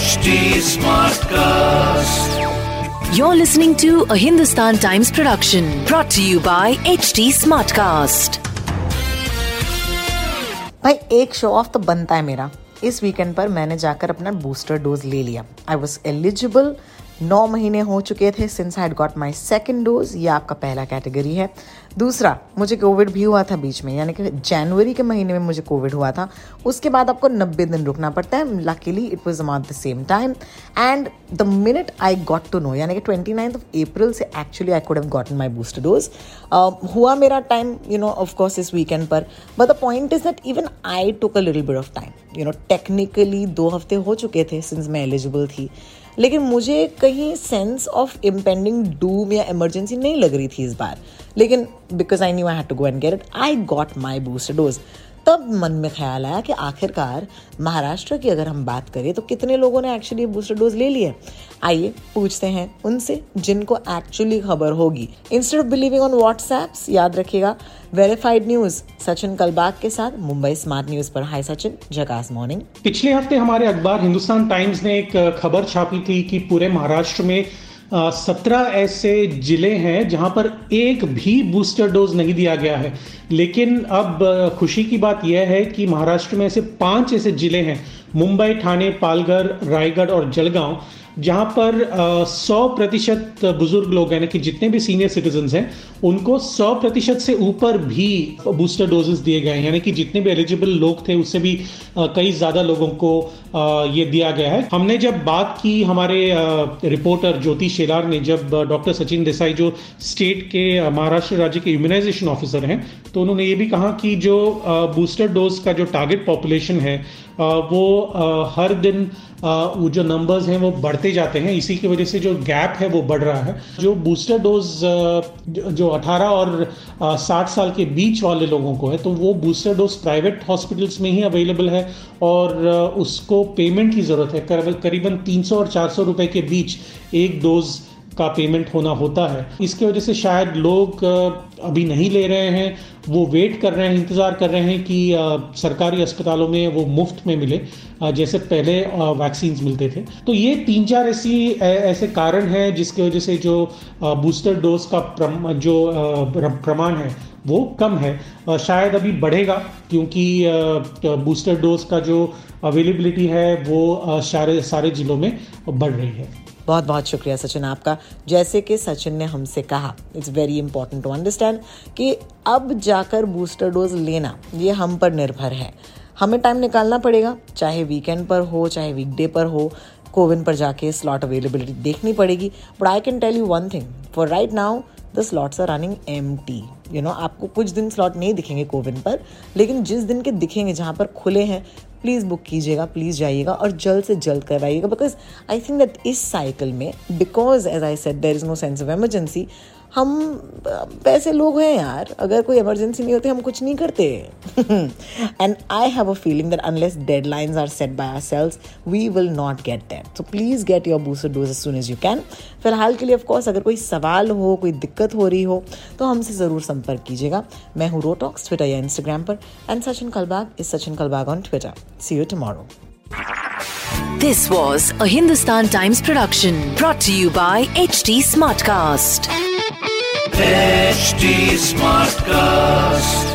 HD Smartcast. You're listening to a Hindustan Times production brought to you by HT Smartcast. भाई एक show off तो बनता है मेरा इस वीकेंड पर मैंने जाकर अपना बूस्टर डोज ले लिया आई वॉज एलिजिबल नौ महीने हो चुके थे since I got my second dose ये आपका पहला कैटेगरी है। दूसरा, मुझे कोविड भी हुआ था बीच में, यानी कि जनवरी के महीने में मुझे कोविड हुआ था। उसके बाद आपको नब्बे दिन रुकना पड़ता है। Luckily it was around the same time and the minute I got to know यानी कि ट्वेंटी नाइन्थ ऑफ़ अप्रैल से actually I could have gotten my booster dose हुआ मेरा time you know of course इस weekend पर। But the point is that even I took a little bit of time you know technically दो हफ़्ते हो चुके थे सिंस मैं एलिजिबल थी। लेकिन मुझे कहीं सेंस ऑफ़ इम्पेंडिंग डूम या इमरजेंसी नहीं लग रही थी इस बार। लेकिन because I knew I had to go and get it I got my booster dose तब मन में ख्याल आया कि आखिरकार महाराष्ट्र की अगर हम बात करें तो कितने लोगों ने एक्चुअली बूस्टर डोज ले लिए आइए पूछते हैं उनसे जिनको एक्चुअली खबर होगी। Instead of believing on WhatsApps याद रखिएगा वेरीफाइड न्यूज़ सचिन कलबाग के साथ मुंबई स्मार्ट न्यूज़ पर। हाई सचिन जकास मॉर्निंग पिछले हफ़्ते हमारे अखबार हिंदुस्तान टाइम्स ने एक खबर छापी थी कि पूरे महाराष्ट्र में सत्रह ऐसे ज़िले हैं जहाँ पर एक भी बूस्टर डोज नहीं दिया गया है। लेकिन अब खुशी की बात यह है कि महाराष्ट्र में ऐसे पाँच ऐसे ज़िले हैं। मुंबई, ठाणे पालगढ़ रायगढ़ और जलगांव। जहाँ पर सौ प्रतिशत बुज़ुर्ग लोग यानी कि जितने भी सीनियर सिटीजन हैं, उनको सौ प्रतिशत से ऊपर भी बूस्टर डोजेस दिए गए हैं। यानी कि जितने भी एलिजिबल लोग थे, उससे भी कई ज़्यादा लोगों को ये दिया गया है। हमने जब बात की, हमारे रिपोर्टर ज्योति शेलार ने, जब डॉक्टर सचिन देसाई, जो स्टेट के महाराष्ट्र राज्य के इम्यूनाइजेशन ऑफिसर हैं तो उन्होंने ये भी कहा कि जो बूस्टर डोज का जो टारगेट पॉपुलेशन है वो हर दिन वो जो नंबर्स हैं, वो बढ़ते जाते हैं। इसी की वजह से जो गैप है वो बढ़ रहा है। जो बूस्टर डोज जो 18 और 60 साल के बीच वाले लोगों को है तो वो बूस्टर डोज प्राइवेट हॉस्पिटल्स में ही अवेलेबल है और उसको पेमेंट की ज़रूरत है। करीबन 300 और 400 रुपए के बीच एक डोज़ का पेमेंट होना होता है। इसकी वजह से शायद लोग अभी नहीं ले रहे हैं। वो वेट कर रहे हैं, इंतज़ार कर रहे हैं कि सरकारी अस्पतालों में वो मुफ़्त में मिले। जैसे पहले वैक्सीन मिलते थे। तो ये तीन चार ऐसी ऐसे कारण हैं जिसकी वजह से जो बूस्टर डोज का जो प्रमाण है, वो कम है। शायद अभी बढ़ेगा क्योंकि बूस्टर डोज का जो अवेलेबिलिटी है, वो सारे सारे जिलों में बढ़ रही है। बहुत बहुत शुक्रिया सचिन आपका। जैसे कि सचिन ने हमसे कहा it's very important to understand कि अब जाकर बूस्टर डोज लेना, ये हम पर निर्भर है। हमें टाइम निकालना पड़ेगा, चाहे वीकेंड पर हो, चाहे वीकडे पर हो कोविन पर जाके स्लॉट अवेलेबिलिटी देखनी पड़ेगी। But I can tell you one thing for right now the slots are running empty you know आपको कुछ दिन स्लॉट नहीं दिखेंगे कोविन पर, लेकिन जिस दिन के दिखेंगे जहाँ पर खुले हैं प्लीज़ बुक कीजिएगा प्लीज़ जाइएगा और जल्द से जल्द करवाइएगा बिकॉज़ आई थिंक दैट इस साइकिल में because as I said there is no sense of emergency हम वैसे लोग हैं यार। अगर कोई इमरजेंसी नहीं होती, हम कुछ नहीं करते। And I have a feeling that unless deadlines are set by ourselves we will not get that so please get your booster dose as soon as you can फ़िलहाल के लिए ऑफकोर्स अगर कोई सवाल हो, कोई दिक्कत हो रही हो तो हमसे ज़रूर संपर्क कीजिएगा। मैं हूँ रोटॉक्स ट्विटर या इंस्टाग्राम पर। And Sachin Kalbag is Sachin Kalbag on Twitter see you tomorrow This was a Hindustan Times production brought to you by HT Smartcast. HD Smartcast.